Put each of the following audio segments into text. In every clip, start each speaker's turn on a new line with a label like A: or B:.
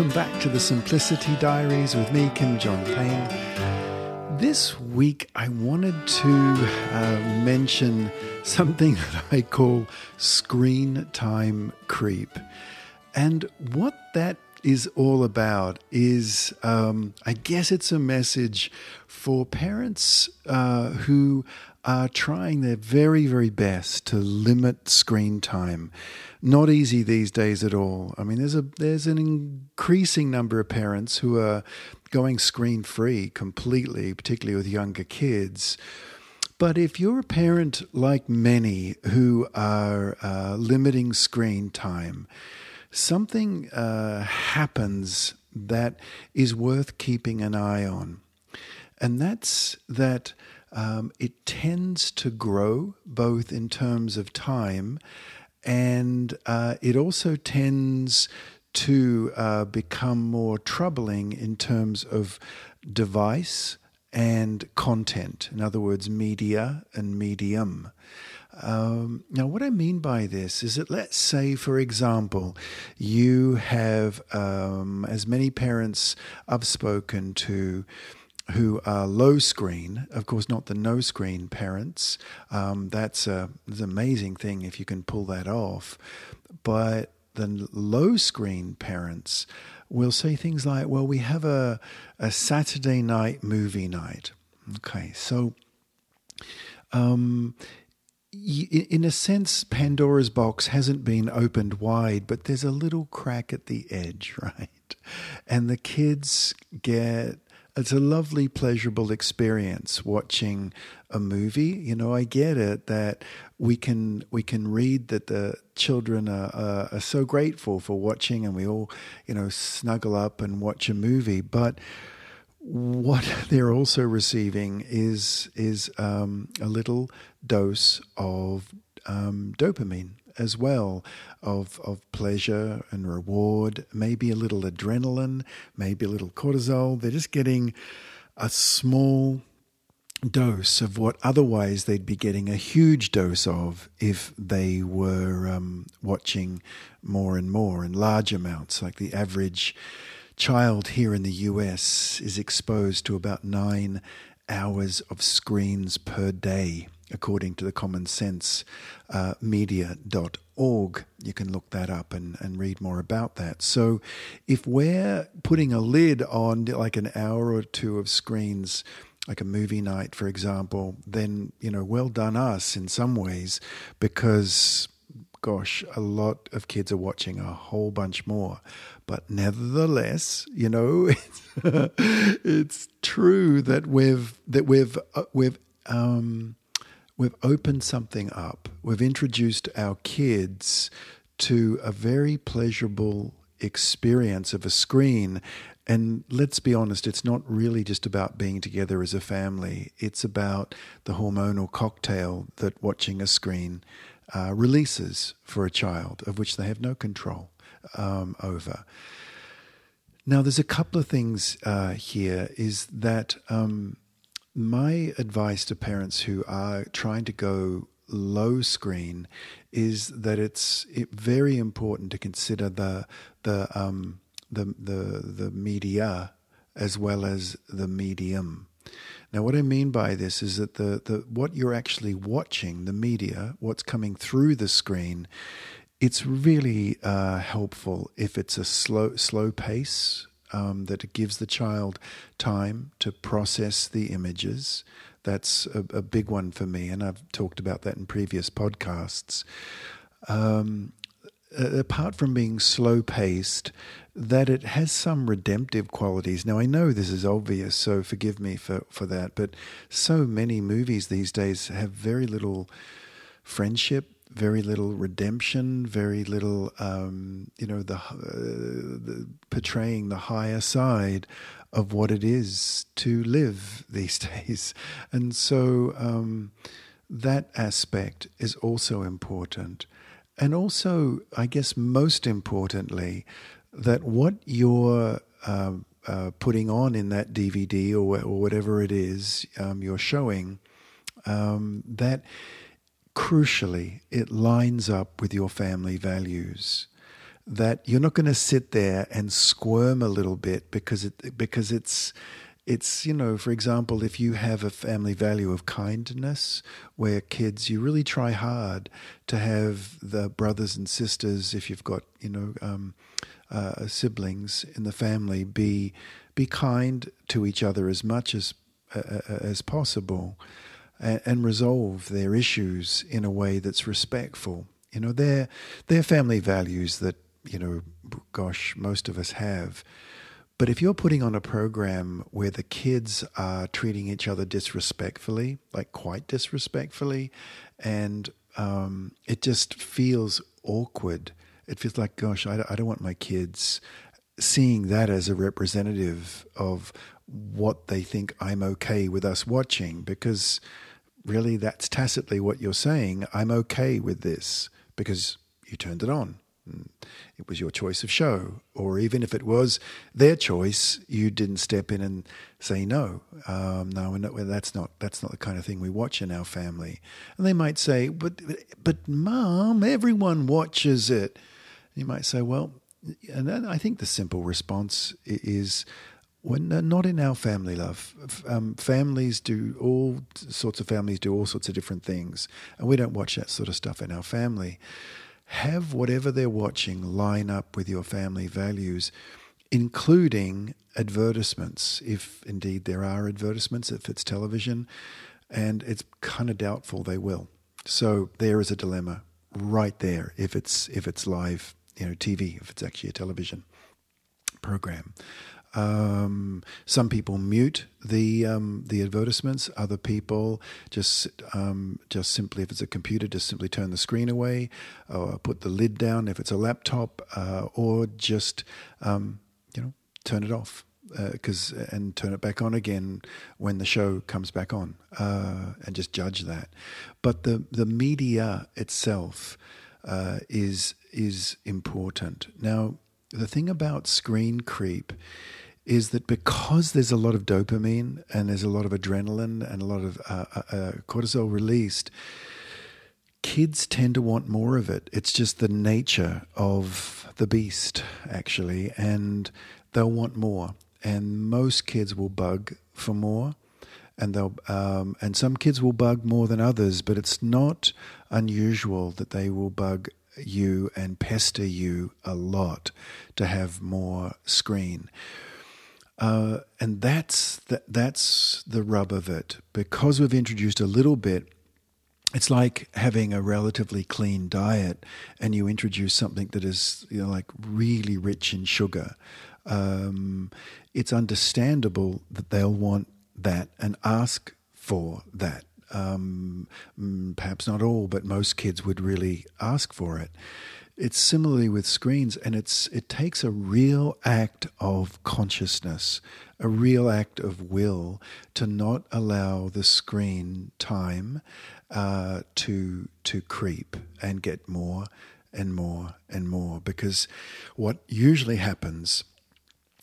A: welcome back to the Simplicity Diaries with me, Kim John Payne. This week, I wanted to uh, mention something that I call screen time creep. And what that is all about is, um, I guess, it's a message for parents uh, who are trying their very, very best to limit screen time. Not easy these days at all. I mean, there's a there's an increasing number of parents who are going screen free completely, particularly with younger kids. But if you're a parent like many who are uh, limiting screen time, something uh, happens that is worth keeping an eye on. And that's that um, it tends to grow both in terms of time and uh, it also tends to uh, become more troubling in terms of device and content. In other words, media and medium. Um, now, what I mean by this is that let's say, for example, you have, um, as many parents I've spoken to, who are low screen, of course, not the no screen parents. Um, that's, a, that's an amazing thing if you can pull that off. But the low screen parents will say things like, well, we have a, a Saturday night movie night. Okay, so um, in a sense, Pandora's box hasn't been opened wide, but there's a little crack at the edge, right? And the kids get it's a lovely, pleasurable experience watching a movie. You know, I get it that we can we can read that the children are, are, are so grateful for watching, and we all you know snuggle up and watch a movie, but what they're also receiving is is um, a little dose of um, dopamine as well of of pleasure and reward, maybe a little adrenaline, maybe a little cortisol. They're just getting a small dose of what otherwise they'd be getting a huge dose of if they were um, watching more and more in large amounts. Like the average child here in the US is exposed to about nine hours of screens per day according to the Common Sense uh, media.org. You can look that up and, and read more about that. So, if we're putting a lid on like an hour or two of screens, like a movie night, for example, then, you know, well done us in some ways because gosh, a lot of kids are watching a whole bunch more. But nevertheless, you know, it's, it's true that we've that we've uh, we've um, we've opened something up. We've introduced our kids to a very pleasurable experience of a screen. And let's be honest, it's not really just about being together as a family. It's about the hormonal cocktail that watching a screen uh, releases for a child, of which they have no control um, over. Now, there's a couple of things uh, here. Is that um, my advice to parents who are trying to go low screen is that it's very important to consider the the um, the the the media as well as the medium. Now, what I mean by this is that the, the what you're actually watching, the media, what's coming through the screen, it's really uh, helpful if it's a slow slow pace um, that gives the child time to process the images. That's a, a, big one for me, and I've talked about that in previous podcasts. Um, apart from being slow paced, that it has some redemptive qualities. Now, I know this is obvious, so forgive me for, for that, but so many movies these days have very little friendship very little redemption, very little, um, you know, the, uh, the, portraying the higher side of what it is to live these days, and so um, that aspect is also important, and also, I guess, most importantly, that what you're uh, uh, putting on in that DVD or, or whatever it is um, you're showing, um, that crucially, it lines up with your family values. that you're not going to sit there and squirm a little bit because it because it's it's you know for example if you have a family value of kindness where kids you really try hard to have the brothers and sisters if you've got you know um, uh, siblings in the family be be kind to each other as much as uh, uh as possible and, and resolve their issues in a way that's respectful. You know their their family values that you know gosh most of us have. But if you're putting on a program where the kids are treating each other disrespectfully, like quite disrespectfully, and um, it just feels awkward, it feels like, gosh, I, I don't want my kids seeing that as a representative of what they think I'm okay with us watching, because really that's tacitly what you're saying. I'm okay with this because you turned it on it was your choice of show. Or even if it was their choice, you didn't step in and say no. Um, no, not, that's not that's not the kind of thing we watch in our family. And they might say, but but mom, everyone watches it. You might say, well, and then I think the simple response is. When, not in our family, love. Um, families do all sorts of families do all sorts of different things, and we don't watch that sort of stuff in our family have whatever they're watching line up with your family values, including advertisements, if indeed there are advertisements, if it's television, and it's kind of doubtful they will. So there is a dilemma right there if it's if it's live, you know, TV, if it's actually a television program. Um, some people mute the um, the advertisements. Other people just um, just simply, if it's a computer, just simply turn the screen away, or put the lid down if it's a laptop, uh, or just um, you know turn it off because uh, and turn it back on again when the show comes back on, uh, and just judge that. But the the media itself uh, is is important now. The thing about screen creep is that because there's a lot of dopamine and there's a lot of adrenaline and a lot of uh, uh, uh, cortisol released, kids tend to want more of it. It's just the nature of the beast, actually, and they'll want more. And most kids will bug for more, and they'll um, and some kids will bug more than others. But it's not unusual that they will bug you and pester you a lot to have more screen. Uh, and that's the, that's the rub of it. Because we've introduced a little bit, it's like having a relatively clean diet, and you introduce something that is you know like really rich in sugar. Um, it's understandable that they'll want that and ask for that. Um, mm, perhaps not all, but most kids would really ask for it. It's similarly with screens, and it's it takes a real act of consciousness, a real act of will to not allow the screen time uh, to to creep and get more and more and more. Because what usually happens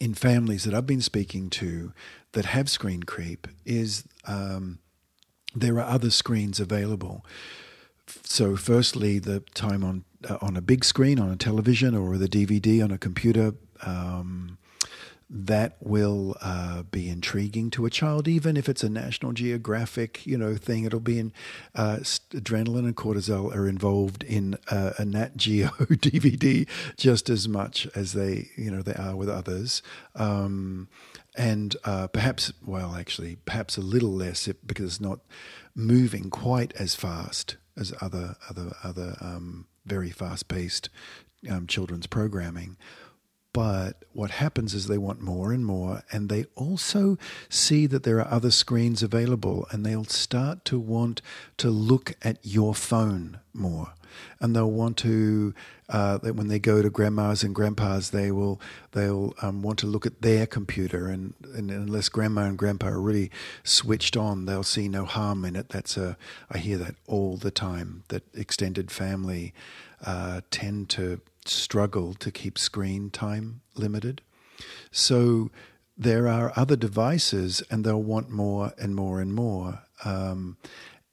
A: in families that I've been speaking to that have screen creep is um, there are other screens available. So, firstly, the time on uh, on a big screen, on a television, or the DVD on a computer. Um, that will uh, be intriguing to a child, even if it's a National Geographic, you know, thing. It'll be in uh, adrenaline and cortisol are involved in uh, a Nat Geo DVD just as much as they, you know, they are with others. Um, and uh, perhaps, well, actually, perhaps a little less because it's not moving quite as fast as other other other um, very fast paced um, children's programming. But what happens is they want more and more, and they also see that there are other screens available, and they'll start to want to look at your phone more and they'll want to uh, when they go to grandmas and grandpas, they will they'll um, want to look at their computer, and, and, unless grandma and grandpa are really switched on, they'll see no harm in it. That's a I hear that all the time. That extended family uh, tend to struggle to keep screen time limited, so there are other devices, and they'll want more and more and more. Um,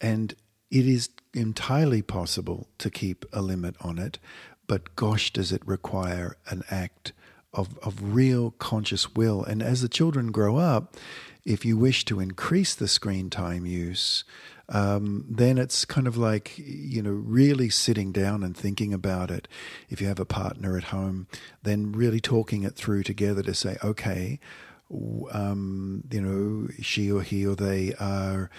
A: and it is entirely possible to keep a limit on it, but gosh, does it require an act of, of real conscious will. And as the children grow up, if you wish to increase the screen time use, um, then it's kind of like, you know, really sitting down and thinking about it. If you have a partner at home, then really talking it through together to say, okay, um, you know, she or he or they are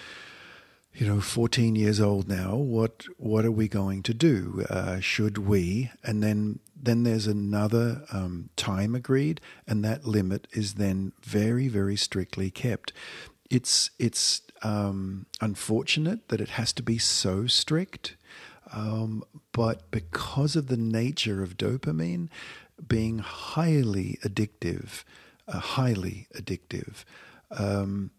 A: you know, 14 years old now. What what are we going to do? Uh, should we? And then then there's another um, time agreed, and that limit is then very very strictly kept. It's it's um, unfortunate that it has to be so strict, um, but because of the nature of dopamine being highly addictive, uh, highly addictive. Um,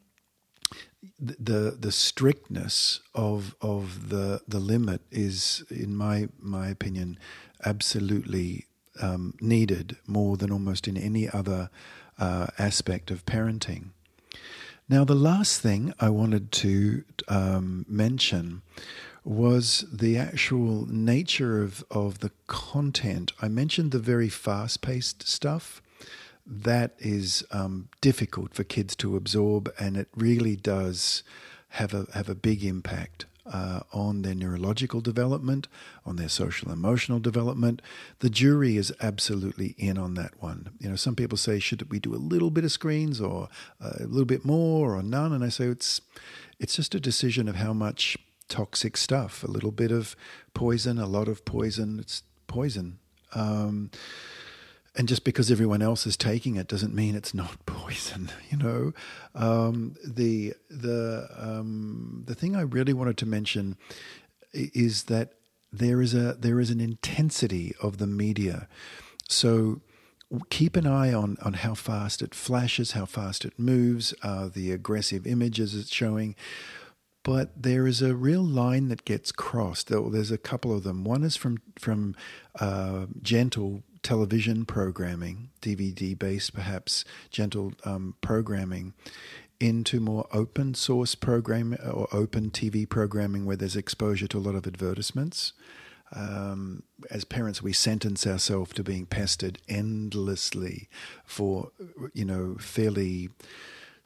A: the the strictness of of the the limit is, in my my opinion, absolutely um, needed more than almost in any other uh, aspect of parenting. Now, the last thing I wanted to um, mention was the actual nature of, of the content. I mentioned the very fast paced stuff that is um, difficult for kids to absorb, and it really does have a have a big impact uh, on their neurological development, on their social emotional development. The jury is absolutely in on that one. You know, some people say, should we do a little bit of screens or a little bit more or none? And I say it's it's just a decision of how much toxic stuff, a little bit of poison, a lot of poison. It's poison. Um, and just because everyone else is taking it doesn't mean it's not poison. You know, um, the the um, the thing I really wanted to mention is that there is a there is an intensity of the media. So keep an eye on on how fast it flashes, how fast it moves, uh, the aggressive images it's showing. But there is a real line that gets crossed. There's a couple of them. One is from from uh, gentle television programming, DVD based perhaps, gentle um, programming, into more open source program or open TV programming where there's exposure to a lot of advertisements. Um, as parents, we sentence ourselves to being pestered endlessly for, you know, fairly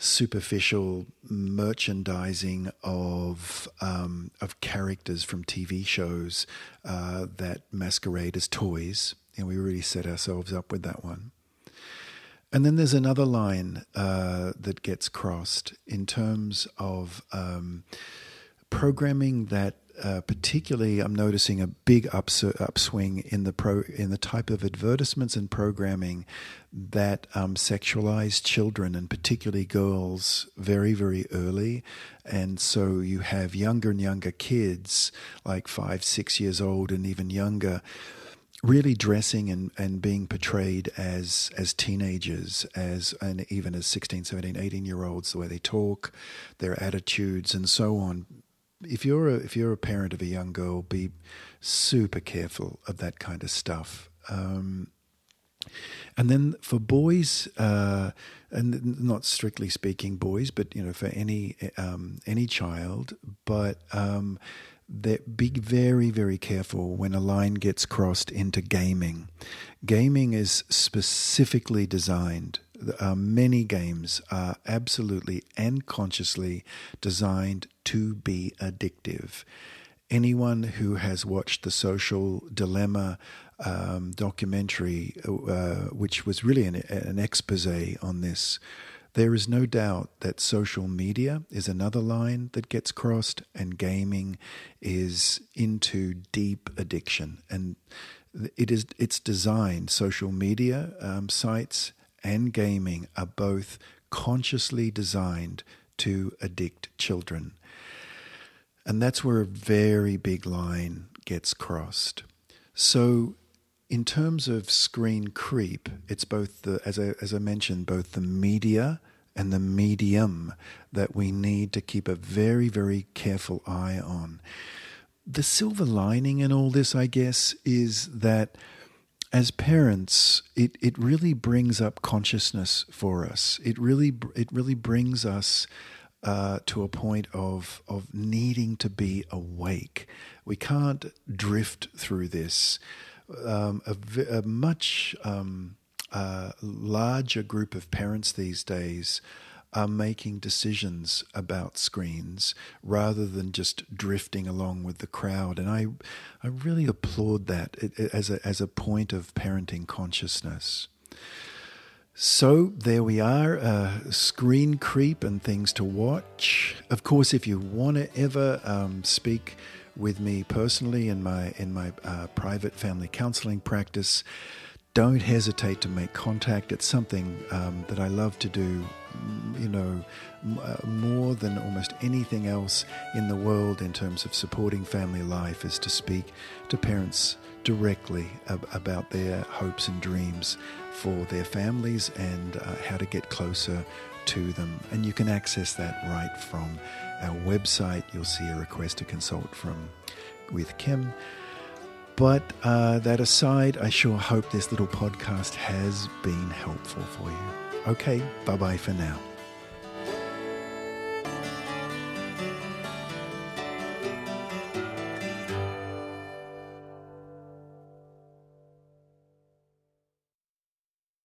A: superficial merchandising of um, of characters from TV shows uh, that masquerade as toys and we really set ourselves up with that one. And then there's another line uh, that gets crossed in terms of um, programming that, uh, particularly, I'm noticing a big ups- upswing in the pro in the type of advertisements and programming that um, sexualize children and particularly girls very very early, and so you have younger and younger kids, like five, six years old, and even younger really dressing and, and being portrayed as as teenagers as and even as 16 17 18 year olds the way they talk their attitudes and so on if you're a, if you're a parent of a young girl be super careful of that kind of stuff um, and then for boys, uh, and not strictly speaking boys, but you know for any um, any child, but um, that be very, very careful when a line gets crossed into gaming. Gaming is specifically designed. Uh, many games are absolutely and consciously designed to be addictive. Anyone who has watched the Social Dilemma um, documentary, uh, which was really an, an expose on this, there is no doubt that social media is another line that gets crossed, and gaming is into deep addiction. And it is it's designed. Social media um, sites and gaming are both consciously designed to addict children. And that's where a very big line gets crossed. So in terms of screen creep, it's both the as I as I mentioned, both the media and the medium that we need to keep a very very careful eye on. The silver lining in all this, I guess, is that as parents, it, it really brings up consciousness for us. It really it really brings us uh, to a point of of needing to be awake. We can't drift through this um, a, a, much um, uh, larger group of parents these days are making decisions about screens rather than just drifting along with the crowd. And I, I really applaud that as a, as a point of parenting consciousness. So there we are, uh, screen creep and things to watch. Of course, if you want to ever um, speak with me personally in my in my uh, private family counseling practice, don't hesitate to make contact. It's something um, that I love to do, you know, uh, more than almost anything else in the world in terms of supporting family life is to speak to parents directly ab- about their hopes and dreams for their families and uh, how to get closer to them. And you can access that right from our website. You'll see a request to consult from with Kim. But uh, that aside, I sure hope this little podcast has been helpful for you. Okay, bye bye for now.